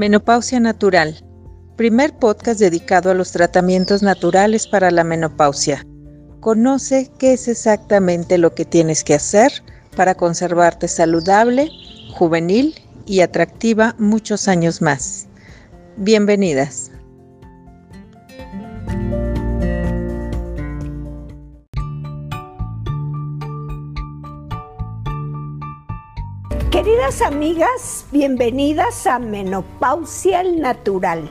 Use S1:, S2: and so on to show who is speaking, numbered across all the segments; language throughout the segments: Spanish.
S1: Menopausia Natural, primer podcast dedicado a los tratamientos naturales para la menopausia. Conoce qué es exactamente lo que tienes que hacer para conservarte saludable, juvenil y atractiva muchos años más. Bienvenidas.
S2: Amigas, bienvenidas a Menopausia Natural.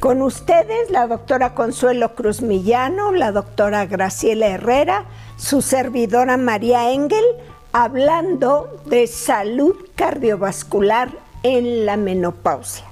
S2: Con ustedes la doctora Consuelo Cruz Millano, la doctora Graciela Herrera, su servidora María Engel, hablando de salud cardiovascular en la menopausia.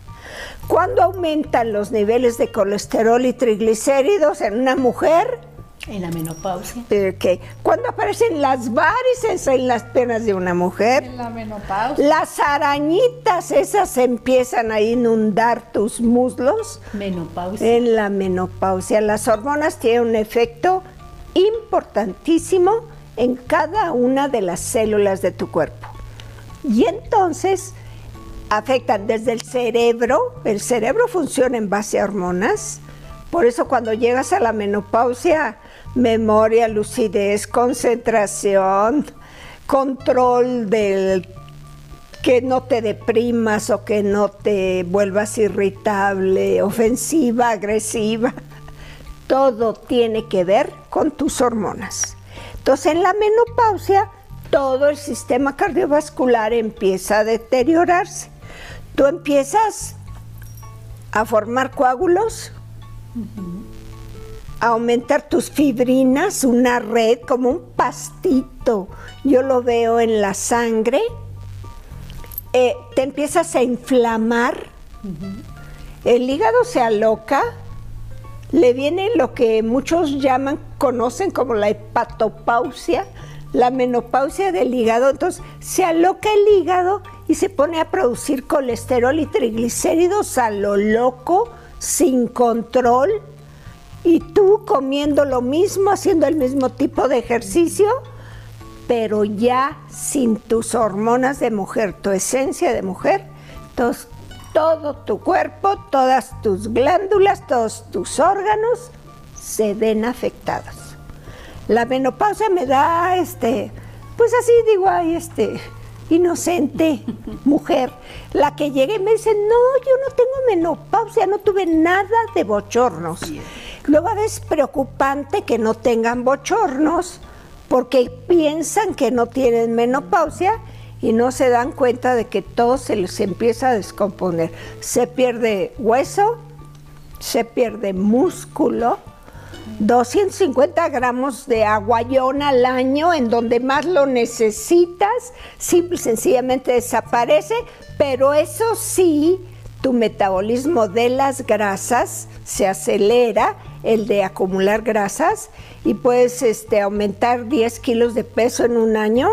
S2: ¿Cuándo aumentan los niveles de colesterol y triglicéridos en una mujer?
S3: En la menopausia.
S2: Okay. ¿Cuándo aparecen las varices en las piernas de una mujer?
S3: En la menopausia.
S2: Las arañitas esas empiezan a inundar tus muslos.
S3: Menopausia.
S2: En la menopausia. Las hormonas tienen un efecto importantísimo en cada una de las células de tu cuerpo. Y entonces afectan desde el cerebro. El cerebro funciona en base a hormonas. Por eso cuando llegas a la menopausia memoria, lucidez, concentración, control del que no te deprimas o que no te vuelvas irritable, ofensiva, agresiva. Todo tiene que ver con tus hormonas. Entonces en la menopausia todo el sistema cardiovascular empieza a deteriorarse. Tú empiezas a formar coágulos, aumentar tus fibrinas, una red, como un pastito. Yo lo veo en la sangre. Eh, te empiezas a inflamar. El hígado se aloca. Le viene lo que muchos llaman, conocen como la hepatopausia, la menopausia del hígado. Entonces se aloca el hígado y se pone a producir colesterol y triglicéridos a lo loco, sin control y tú comiendo lo mismo, haciendo el mismo tipo de ejercicio, pero ya sin tus hormonas de mujer, tu esencia de mujer, entonces todo tu cuerpo, todas tus glándulas, todos tus órganos se ven afectados. La menopausia me da este, pues así digo, ay, este, inocente mujer, la que llegue y me dice, no, yo no tengo menopausia, no tuve nada de bochornos. Luego es preocupante que no tengan bochornos porque piensan que no tienen menopausia y no se dan cuenta de que todo se les empieza a descomponer. Se pierde hueso, se pierde músculo, 250 gramos de aguayón al año en donde más lo necesitas, simple y sencillamente desaparece, pero eso sí, tu metabolismo de las grasas se acelera el de acumular grasas y puedes este, aumentar 10 kilos de peso en un año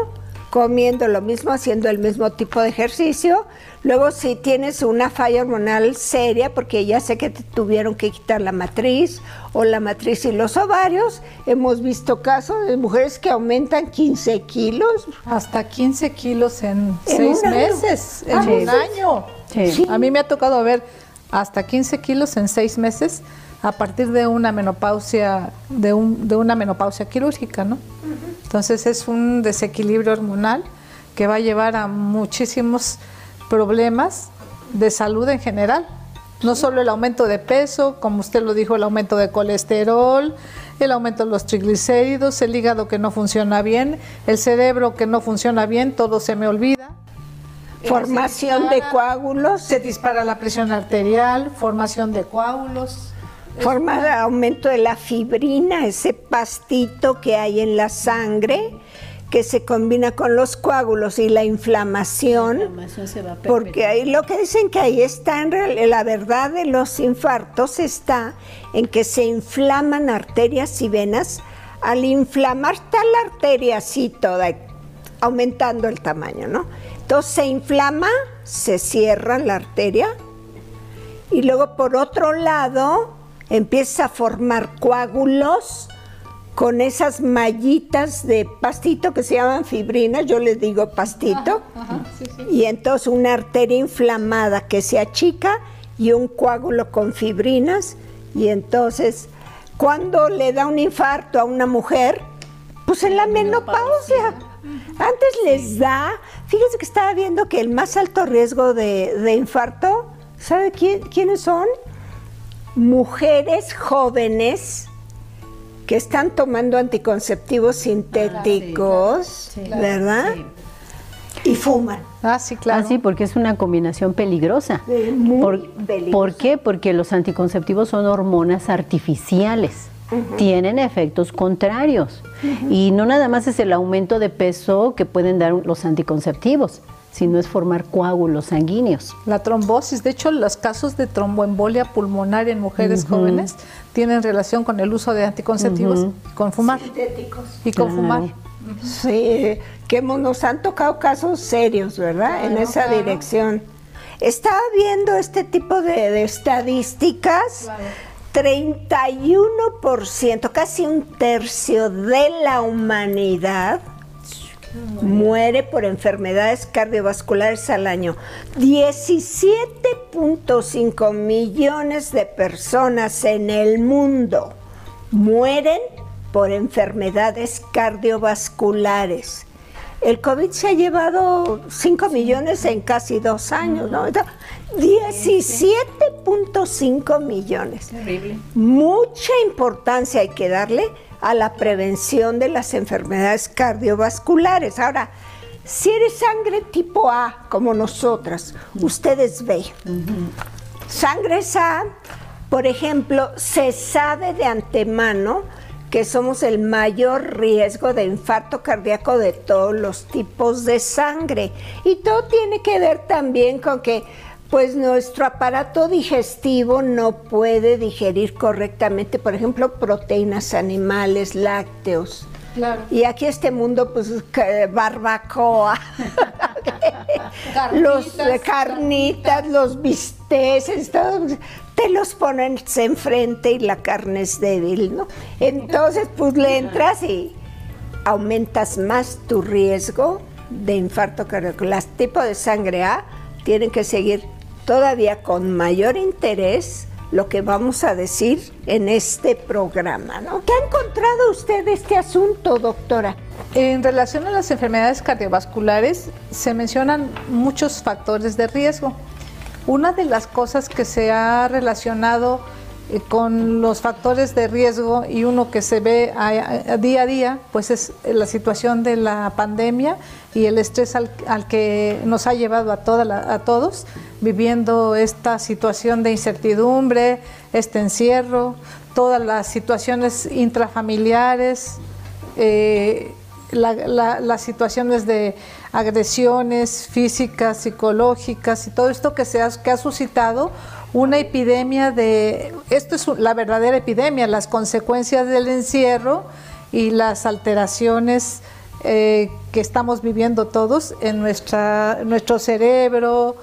S2: comiendo lo mismo, haciendo el mismo tipo de ejercicio. Luego si tienes una falla hormonal seria, porque ya sé que te tuvieron que quitar la matriz o la matriz y los ovarios, hemos visto casos de mujeres que aumentan 15 kilos.
S3: Hasta 15 kilos en, seis meses, en un año. A mí me ha tocado ver hasta 15 kilos en seis meses a partir de una menopausia, de, un, de una menopausia quirúrgica, ¿no? Entonces es un desequilibrio hormonal que va a llevar a muchísimos problemas de salud en general. No solo el aumento de peso, como usted lo dijo, el aumento de colesterol, el aumento de los triglicéridos, el hígado que no funciona bien, el cerebro que no funciona bien, todo se me olvida.
S2: Formación de coágulos.
S3: Se dispara la presión arterial, formación de coágulos.
S2: Forma de aumento de la fibrina, ese pastito que hay en la sangre que se combina con los coágulos y la inflamación, la inflamación se va porque ahí lo que dicen que ahí está en realidad, la verdad de los infartos está en que se inflaman arterias y venas al inflamar está la arteria así toda aumentando el tamaño, ¿no? Entonces se inflama, se cierra la arteria y luego por otro lado empieza a formar coágulos con esas mallitas de pastito que se llaman fibrinas, yo les digo pastito, y entonces una arteria inflamada que se achica y un coágulo con fibrinas, y entonces cuando le da un infarto a una mujer, pues en la menopausia. Antes les da, fíjense que estaba viendo que el más alto riesgo de, infarto, ¿sabe quiénes son? Mujeres jóvenes que están tomando anticonceptivos sintéticos, ¿verdad? Y fuman.
S4: Ah, sí, claro. Ah, sí, porque es una combinación peligrosa.
S2: Muy
S4: peligrosa. ¿Por qué? Porque los anticonceptivos son hormonas artificiales. Tienen efectos contrarios. Y no nada más es el aumento de peso que pueden dar los anticonceptivos, sino es formar coágulos sanguíneos.
S3: La trombosis, de hecho, los casos de tromboembolia pulmonar en mujeres jóvenes tienen relación con el uso de anticonceptivos, con fumar. Y con fumar.
S2: Sí, que nos han tocado casos serios, ¿verdad? en esa dirección. Estaba viendo este tipo de, estadísticas. 31%, casi un tercio de la humanidad muere por enfermedades cardiovasculares al año. 17.5 millones de personas en el mundo mueren por enfermedades cardiovasculares. El COVID se ha llevado 5 millones en casi dos años, ¿no? 17.5 millones. Mucha importancia hay que darle a la prevención de las enfermedades cardiovasculares. Ahora, si eres sangre tipo A, como nosotras, ustedes ven. Sangre A, por ejemplo, se sabe de antemano que somos el mayor riesgo de infarto cardíaco de todos los tipos de sangre. Y todo tiene que ver también con que pues nuestro aparato digestivo no puede digerir correctamente, por ejemplo, proteínas animales, lácteos. Claro. Y aquí este mundo, pues, barbacoa, los carnitas, los bisteces, te los ponen enfrente y la carne es débil, ¿no? Entonces, pues le entras y aumentas más tu riesgo de infarto cardíaco. Las tipos de sangre A tienen que seguir todavía con mayor interés lo que vamos a decir en este programa. ¿no? ¿Qué ha encontrado usted de este asunto, doctora?
S3: En relación a las enfermedades cardiovasculares, se mencionan muchos factores de riesgo. Una de las cosas que se ha relacionado con los factores de riesgo y uno que se ve día a día, pues es la situación de la pandemia y el estrés al, que nos ha llevado a, toda a todos, viviendo esta situación de incertidumbre, este encierro, todas las situaciones intrafamiliares, eh, las situaciones de agresiones físicas, psicológicas y todo esto que, se que ha suscitado una epidemia de, esto es la verdadera epidemia, las consecuencias del encierro y las alteraciones eh, que estamos viviendo todos en nuestra, nuestro cerebro,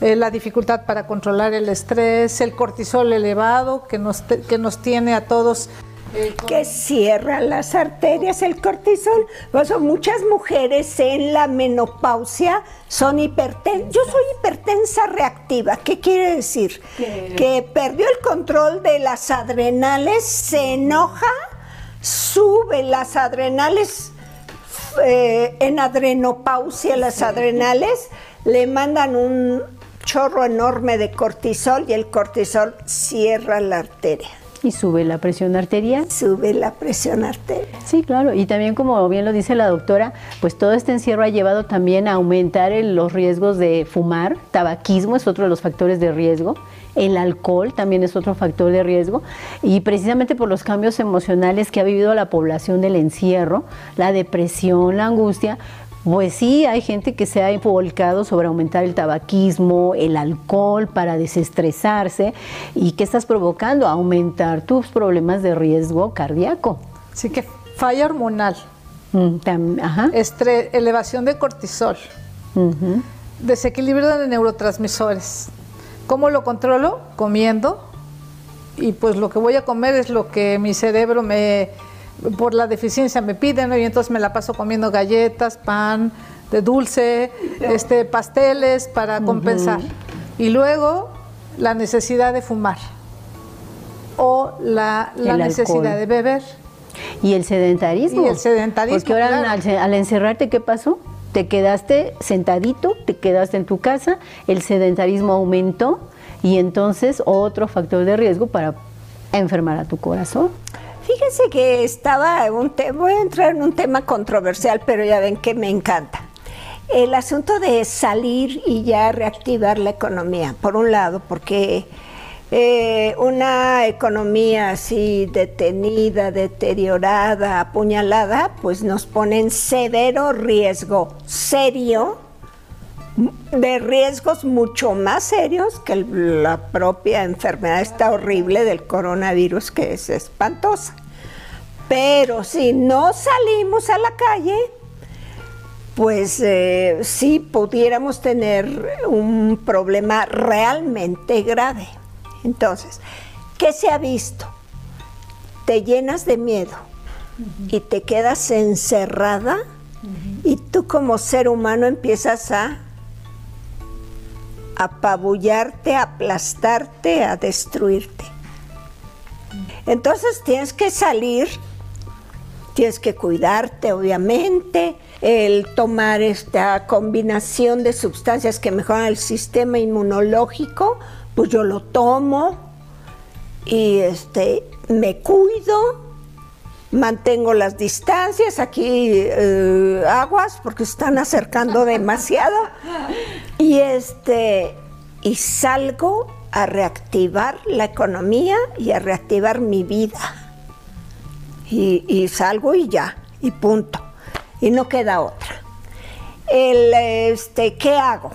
S3: eh, la dificultad para controlar el estrés, el cortisol elevado que nos, que nos tiene a todos
S2: que cierra las arterias, el cortisol. Pues muchas mujeres en la menopausia son hipertensas. Yo soy hipertensa reactiva. ¿Qué quiere decir? Que perdió el control de las adrenales, se enoja, sube las adrenales eh, en adrenopausia, las adrenales, le mandan un chorro enorme de cortisol y el cortisol cierra la arteria.
S4: Y sube la presión arterial.
S2: Sube la presión arterial.
S4: Sí, claro. Y también, como bien lo dice la doctora, pues todo este encierro ha llevado también a aumentar los riesgos de fumar. Tabaquismo es otro de los factores de riesgo. El alcohol también es otro factor de riesgo. Y precisamente por los cambios emocionales que ha vivido la población del encierro, la depresión, la angustia, pues sí, hay gente que se ha volcado sobre aumentar el tabaquismo, el alcohol para desestresarse. ¿Y qué estás provocando? Aumentar tus problemas de riesgo cardíaco.
S3: Sí que falla hormonal, mm, elevación de cortisol, desequilibrio de neurotransmisores. ¿Cómo lo controlo? Comiendo. Y pues lo que voy a comer es lo que mi cerebro me por la deficiencia me piden y entonces me la paso comiendo galletas, pan, de dulce, este, pasteles para compensar. Y luego la necesidad de fumar o la, necesidad de beber.
S4: Y el sedentarismo.
S3: Y el sedentarismo.
S4: Porque ahora al, encerrarte, ¿qué pasó? Te quedaste sentadito, te quedaste en tu casa, el sedentarismo aumentó y entonces otro factor de riesgo para enfermar a tu corazón.
S2: Fíjense que estaba un voy a entrar en un tema controversial, pero ya ven que me encanta. El asunto de salir y ya reactivar la economía, por un lado, porque eh, una economía así detenida, deteriorada, apuñalada, pues nos pone en severo riesgo, serio, de riesgos mucho más serios que la propia enfermedad esta horrible del coronavirus que es espantosa. Pero si no salimos a la calle, pues eh, sí pudiéramos tener un problema realmente grave. Entonces, ¿qué se ha visto? Te llenas de miedo y te quedas encerrada y tú como ser humano empiezas a apabullarte, a aplastarte, a destruirte. Entonces tienes que salir, tienes que cuidarte, obviamente, el tomar esta combinación de sustancias que mejoran el sistema inmunológico, pues yo lo tomo y este, me cuido, mantengo las distancias, aquí eh, aguas porque están acercando demasiado y este y salgo a reactivar la economía y a reactivar mi vida. Y, salgo y ya, y punto y no queda otra. El, este, ¿Qué hago?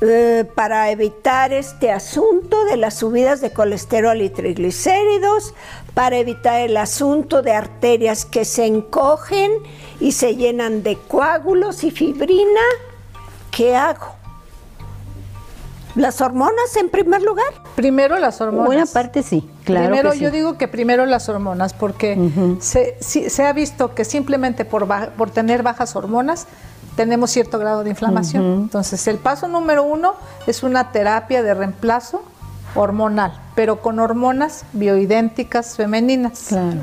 S2: Eh, para evitar este asunto de las subidas de colesterol y triglicéridos, para evitar el asunto de arterias que se encogen y se llenan de coágulos y fibrina, ¿qué hago? ¿Las hormonas en primer lugar?
S3: Primero las hormonas.
S4: Buena parte sí, claro.
S3: Primero yo digo que primero las hormonas, porque se, ha visto que simplemente por, por tener bajas hormonas tenemos cierto grado de inflamación. Entonces el paso número uno es una terapia de reemplazo hormonal, pero con hormonas bioidénticas femeninas. Claro.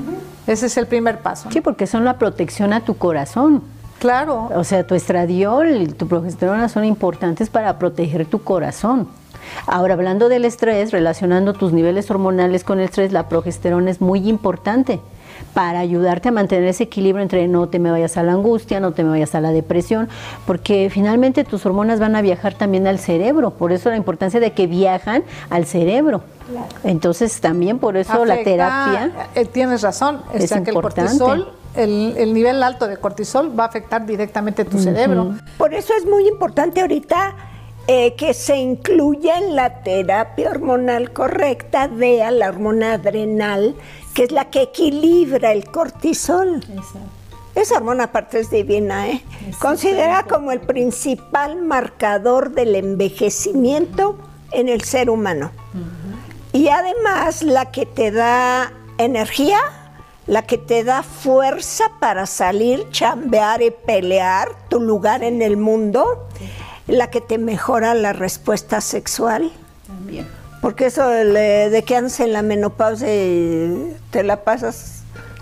S3: Ese es el primer paso.
S4: Sí, porque son la protección a tu corazón.
S3: Claro.
S4: O sea, tu estradiol y tu progesterona son importantes para proteger tu corazón. Ahora, hablando del estrés, relacionando tus niveles hormonales con el estrés, la progesterona es muy importante para ayudarte a mantener ese equilibrio entre no te me vayas a la angustia, no te me vayas a la depresión, porque finalmente tus hormonas van a viajar también al cerebro, por eso la importancia de que viajan al cerebro. Entonces también por eso la terapia...
S3: Eh, tienes razón, es que importante. el cortisol el, nivel alto de cortisol va a afectar directamente tu cerebro.
S2: Por eso es muy importante ahorita eh, que se incluya en la terapia hormonal correcta de la hormona adrenal, que es la que equilibra el cortisol. Esa hormona aparte es divina, ¿eh? Considera como el principal marcador del envejecimiento en el ser humano. Y además la que te da energía, la que te da fuerza para salir, chambear y pelear tu lugar en el mundo, la que te mejora la respuesta sexual. También. Porque eso de, que andas en la menopausia y te la pasas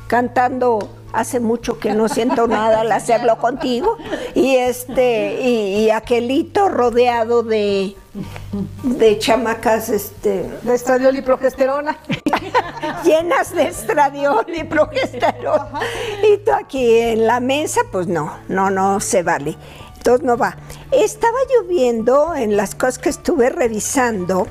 S2: cantando hace mucho que no siento nada al hacerlo contigo. Y este y, aquelito rodeado de de chamacas este
S3: de estradiol y progesterona.
S2: llenas de estradiol y progesterona. Y tú aquí en la mesa pues no no no se vale. Entonces no va. Estaba lloviendo en las cosas que estuve revisando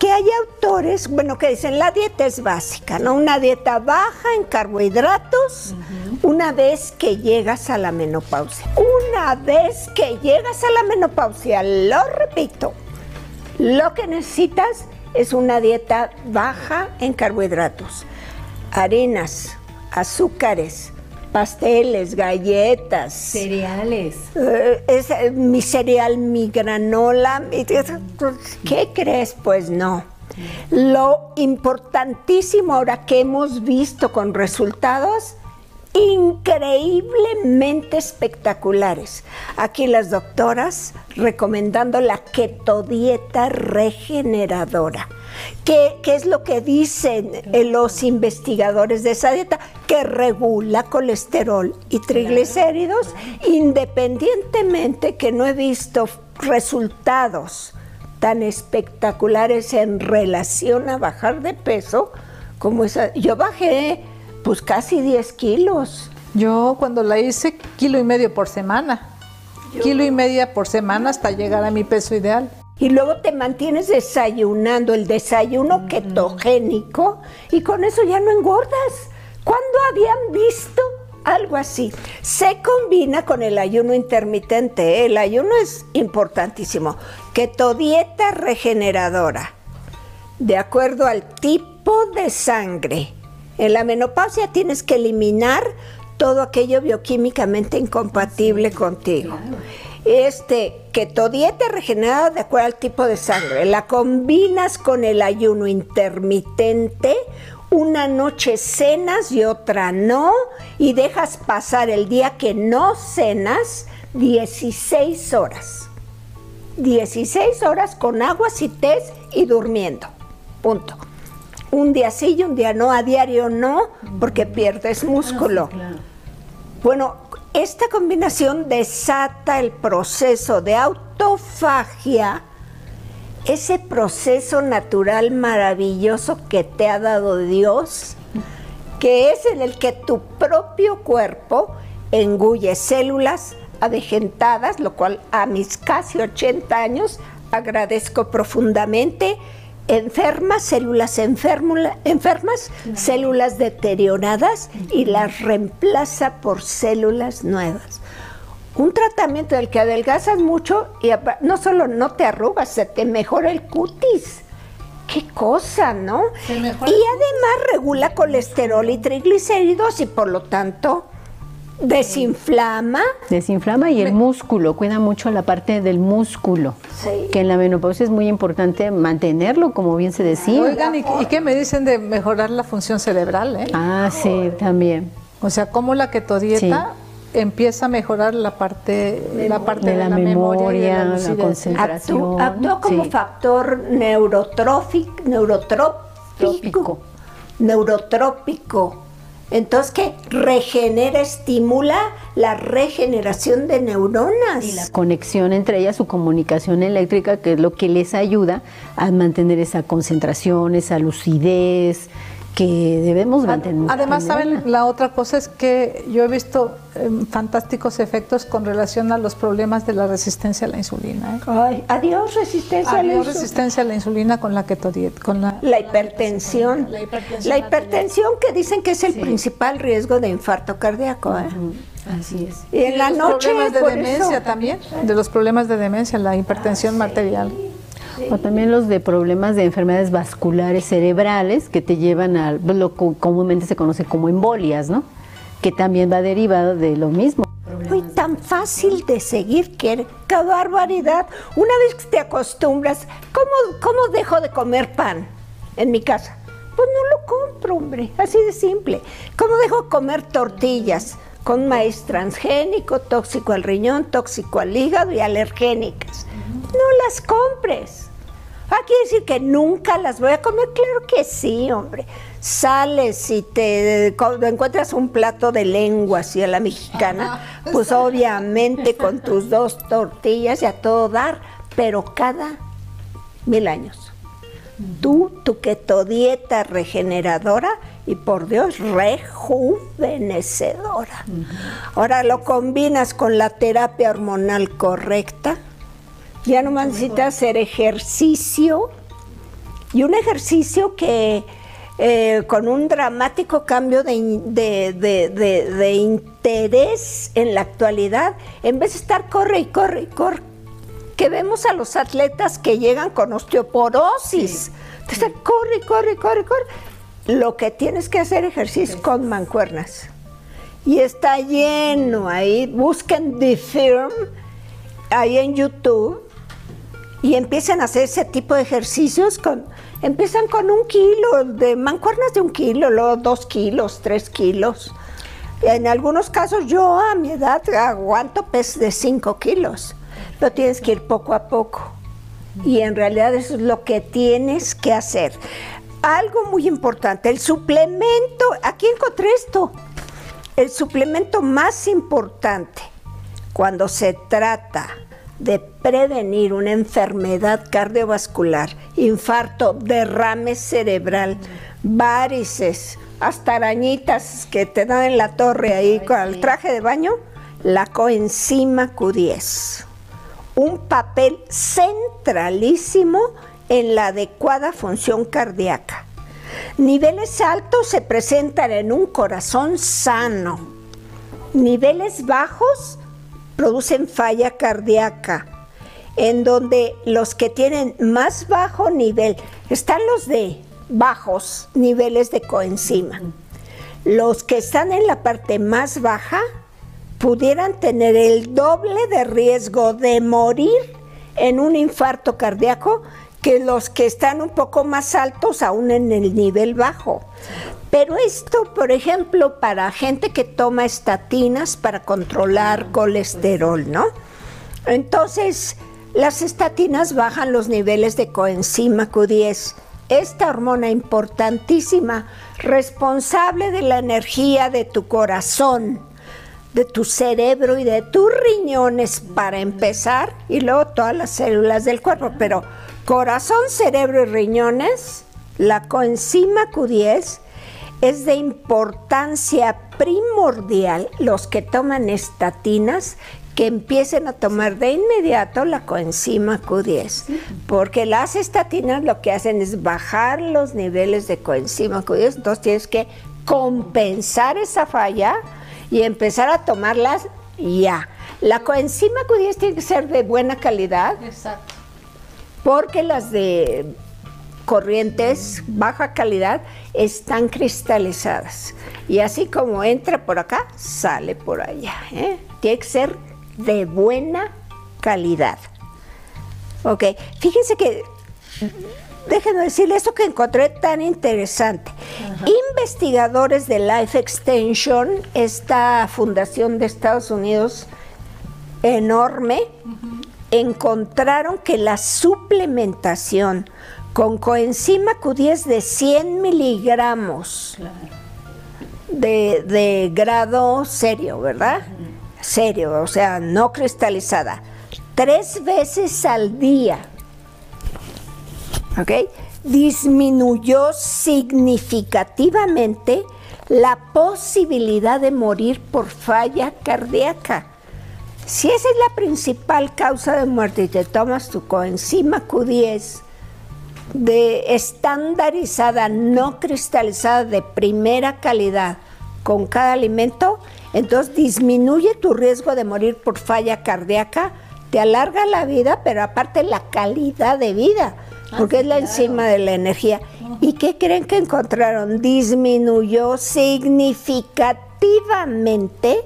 S2: que hay autores, bueno, que dicen la dieta es básica, ¿no? Una dieta baja en carbohidratos una vez que llegas a la menopausia. Una vez que llegas a la menopausia, lo repito, lo que necesitas es una dieta baja en carbohidratos, harinas, azúcares, pasteles, galletas.
S4: Cereales.
S2: Eh, es mi cereal, mi granola. ¿Qué crees? Pues no. Lo importantísimo ahora que hemos visto con resultados increíblemente espectaculares. Aquí las doctoras recomendando la keto dieta regeneradora. ¿Qué, ¿Qué, es lo que dicen eh, los investigadores de esa dieta? Que regula colesterol y triglicéridos, independientemente que no he visto resultados tan espectaculares en relación a bajar de peso como esa. Yo bajé pues casi 10 kilos.
S3: Yo cuando la hice, kilo y medio por semana. Kilo y media por semana hasta llegar a mi peso ideal.
S2: Y luego te mantienes desayunando el desayuno ketogénico y con eso ya no engordas. ¿Cuándo habían visto algo así? Se combina con el ayuno intermitente. ¿eh? El ayuno es importantísimo. Keto dieta regeneradora. De acuerdo al tipo de sangre en la menopausia tienes que eliminar todo aquello bioquímicamente incompatible contigo. Este, keto dieta regenerada de acuerdo al tipo de sangre, la combinas con el ayuno intermitente, una noche cenas y otra no, y dejas pasar el día que no cenas 16 horas. 16 horas con aguas y té y durmiendo. Punto un día sí y un día no, a diario no, porque pierdes músculo. Bueno, esta combinación desata el proceso de autofagia, ese proceso natural maravilloso que te ha dado Dios, que es en el que tu propio cuerpo engulle células avejentadas, lo cual a mis casi 80 años agradezco profundamente enfermas, células enfermas, células deterioradas y las reemplaza por células nuevas. Un tratamiento del que adelgazas mucho y no solo no te arrugas, se te mejora el cutis. Qué cosa, ¿no? Y además regula colesterol y triglicéridos y por lo tanto Desinflama.
S4: Desinflama y el músculo, cuida mucho la parte del músculo, que en la menopausia es muy importante mantenerlo, como bien se decía.
S3: Oigan, ¿y, qué me dicen de mejorar la función cerebral? Eh?
S4: Ah, sí, también.
S3: O sea, cómo la ketodieta empieza a mejorar la parte, la parte de, la, memoria, la,
S2: concentración. Actúa, como factor neurotrófico, neurotrópico, neurotrópico entonces, ¿qué? Regenera, estimula la regeneración de neuronas.
S4: Y la conexión entre ellas, su comunicación eléctrica, que es lo que les ayuda a mantener esa concentración, esa lucidez, que debemos mantener.
S3: Además, ¿saben? La otra cosa es que yo he visto em, fantásticos efectos con relación a los problemas de la resistencia a la insulina.
S2: ¿eh? Ay, adiós resistencia a la insulina.
S3: resistencia a la insulina con la keto con la,
S2: la, hipertensión. La hipertensión. que dicen que es el principal riesgo de infarto cardíaco. ¿eh?
S4: Así es.
S2: Y en la noche.
S3: Problemas de demencia también. De los problemas de demencia, la hipertensión arterial.
S4: O también los de problemas de enfermedades vasculares cerebrales que te llevan a lo que comúnmente se conoce como embolias, ¿no? Que también va derivado de lo mismo.
S2: Uy, tan fácil de seguir, qué barbaridad. Una vez que te acostumbras, ¿cómo, ¿cómo dejo de comer pan en mi casa? Pues no lo compro, hombre, así de simple. ¿Cómo dejo de comer tortillas? con maíz transgénico, tóxico al riñón, tóxico al hígado y alergénicas. No las compres. Ah, quiere decir que nunca las voy a comer. Claro que sí, hombre. Sales y te encuentras un plato de lengua así a la mexicana, pues obviamente con tus dos tortillas y a todo dar, pero cada mil años. Tú, tu keto dieta regeneradora y por Dios, rejuvenecedora. Ahora lo combinas con la terapia hormonal correcta ya no necesitas hacer ejercicio y un ejercicio que eh, con un dramático cambio de, interés en la actualidad, en vez de estar corre y corre y corre, que vemos a los atletas que llegan con osteoporosis. Entonces, corre, corre, corre, corre. Lo que tienes que hacer ejercicio con mancuernas. Y está lleno ahí. Busquen The Firm ahí en YouTube y empiezan a hacer ese tipo de ejercicios con, empiezan con un kilo, de mancuernas de un kilo, luego dos kilos, tres kilos. En algunos casos yo a mi edad aguanto pes de cinco kilos, pero tienes que ir poco a poco. Y en realidad eso es lo que tienes que hacer. Algo muy importante, el suplemento, aquí encontré esto, el suplemento más importante cuando se trata de prevenir una enfermedad cardiovascular, infarto, derrame cerebral, varices, hasta arañitas que te dan en la torre ahí con el traje de baño, la coenzima Q10. Un papel centralísimo en la adecuada función cardíaca. Niveles altos se presentan en un corazón sano. Niveles bajos producen falla cardíaca, en donde los que tienen más bajo nivel, están los de bajos niveles de coenzima. Los que están en la parte más baja pudieran tener el doble de riesgo de morir en un infarto cardíaco que los que están un poco más altos aún en el nivel bajo. Pero esto, por ejemplo, para gente que toma estatinas para controlar colesterol, ¿no? Entonces, las estatinas bajan los niveles de coenzima Q10. Esta hormona importantísima, responsable de la energía de tu corazón, de tu cerebro y de tus riñones para empezar, y luego todas las células del cuerpo. Pero corazón, cerebro y riñones, la coenzima Q10 es de importancia primordial los que toman estatinas que empiecen a tomar de inmediato la coenzima Q10, porque las estatinas lo que hacen es bajar los niveles de coenzima Q10, entonces tienes que compensar esa falla y empezar a tomarlas ya. La coenzima Q10 tiene que ser de buena calidad. Exacto. Porque las de corrientes baja calidad están cristalizadas. Y así como entra por acá, sale por allá. ¿eh? Tiene que ser de buena calidad. Ok, fíjense que, déjenme decirle esto que encontré tan interesante. Investigadores de Life Extension, esta fundación de Estados Unidos enorme, encontraron que la suplementación con coenzima Q10 de 100 miligramos de, grado serio, ¿verdad? Serio, o sea, no cristalizada. Tres veces al día. ¿Ok? Disminuyó significativamente la posibilidad de morir por falla cardíaca. Si esa es la principal causa de muerte y te tomas tu coenzima Q10, de estandarizada, no cristalizada, de primera calidad con cada alimento, entonces disminuye tu riesgo de morir por falla cardíaca, te alarga la vida, pero aparte la calidad de vida, ah, porque es la enzima de la energía. ¿Y qué creen que encontraron? Disminuyó significativamente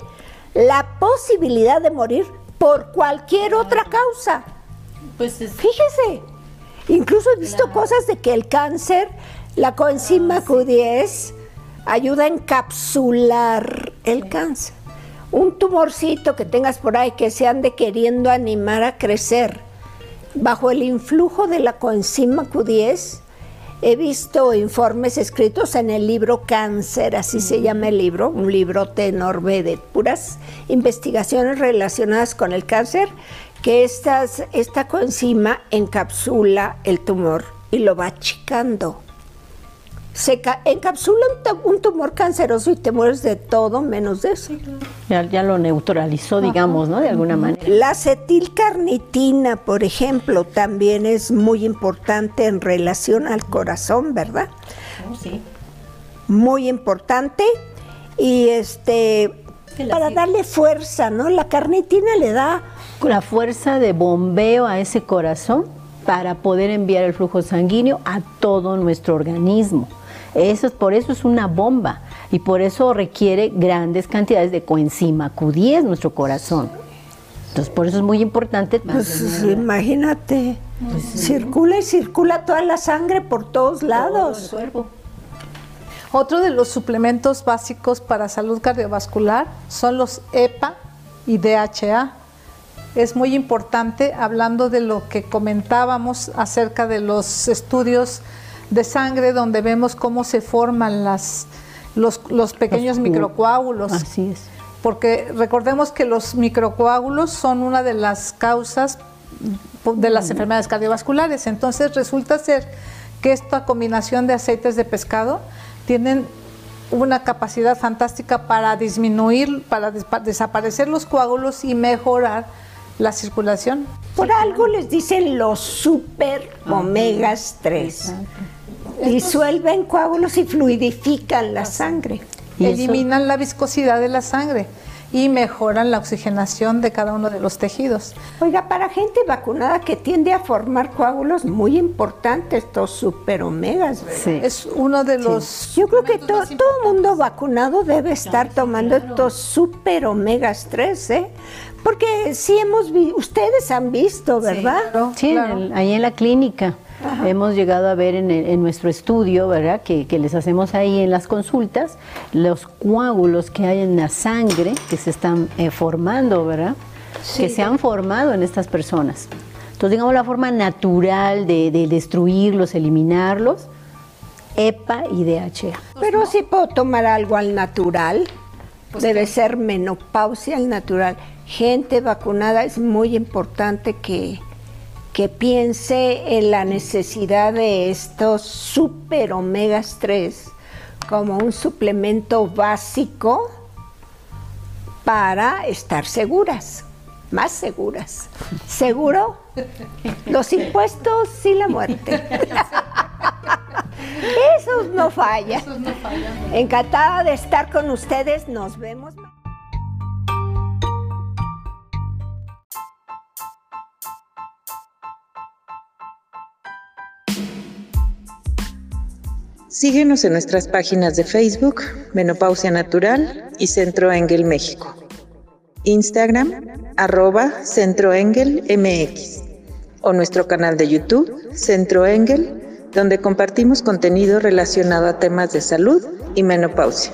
S2: la posibilidad de morir por cualquier otra causa. Pues Fíjese, Incluso he visto cosas de que el cáncer, la coenzima ah, Q10, ayuda a encapsular el cáncer. Un tumorcito que tengas por ahí que se ande queriendo animar a crecer, bajo el influjo de la coenzima Q10, he visto informes escritos en el libro Cáncer, así se llama el libro, un librote enorme de puras investigaciones relacionadas con el cáncer, que esta coenzima encapsula el tumor y lo va achicando. Se encapsula un, tumor canceroso y te mueres de todo menos de eso.
S4: Ya, lo neutralizó, digamos, ¿no? De alguna manera.
S2: La acetilcarnitina, por ejemplo, también es muy importante en relación al corazón, ¿verdad? Oh, sí. Muy importante. Y este, para darle fuerza, ¿no? La carnitina le da
S4: la fuerza de bombeo a ese corazón para poder enviar el flujo sanguíneo a todo nuestro organismo. Eso, por eso es una bomba y por eso requiere grandes cantidades de coenzima Q10 nuestro corazón. Entonces, por eso es muy importante.
S2: Pues imagínate. Circula y circula toda la sangre por todos lados.
S4: cuerpo.
S3: Otro de los suplementos básicos para salud cardiovascular son los EPA y DHA. Es muy importante hablando de lo que comentábamos acerca de los estudios de sangre donde vemos cómo se forman las, los, los pequeños microcoágulos.
S4: Así es.
S3: Porque recordemos que los microcoágulos son una de las causas de las enfermedades cardiovasculares. Entonces resulta ser que esta combinación de aceites de pescado tienen una capacidad fantástica para disminuir, para desaparecer los coágulos y mejorar la circulación.
S2: Por algo les dicen los super omegas 3. Disuelven coágulos y fluidifican la sangre.
S3: Eliminan la viscosidad de la sangre y mejoran la oxigenación de cada uno de los tejidos.
S2: Oiga, para gente vacunada que tiende a formar coágulos, muy importantes estos super omegas.
S3: Sí. Es uno de los...
S2: Yo creo que todo mundo vacunado debe estar tomando estos super omegas 3, ¿eh? Porque sí hemos visto, ustedes han visto, ¿verdad?
S4: Sí, ahí en la clínica. Hemos llegado a ver en, nuestro estudio, ¿verdad? Que, les hacemos ahí en las consultas, los coágulos que hay en la sangre que se están eh, formando, ¿verdad? Que se han formado en estas personas. Entonces, digamos, la forma natural de, destruirlos, eliminarlos, EPA y DHA.
S2: Pero si puedo tomar algo al natural, pues debe ser menopausia al natural. Gente vacunada es muy importante que que piense en la necesidad de estos super omegas 3 como un suplemento básico para estar seguras, más seguras. ¿Seguro? Los impuestos y la muerte. Esos no fallan. Esos no fallan. Encantada de estar con ustedes. Nos vemos.
S1: Síguenos en nuestras páginas de Facebook, Menopausia Natural y Centro Engel México. Instagram, arroba Centro Engel MX. O nuestro canal de YouTube, Centro Engel, donde compartimos contenido relacionado a temas de salud y menopausia.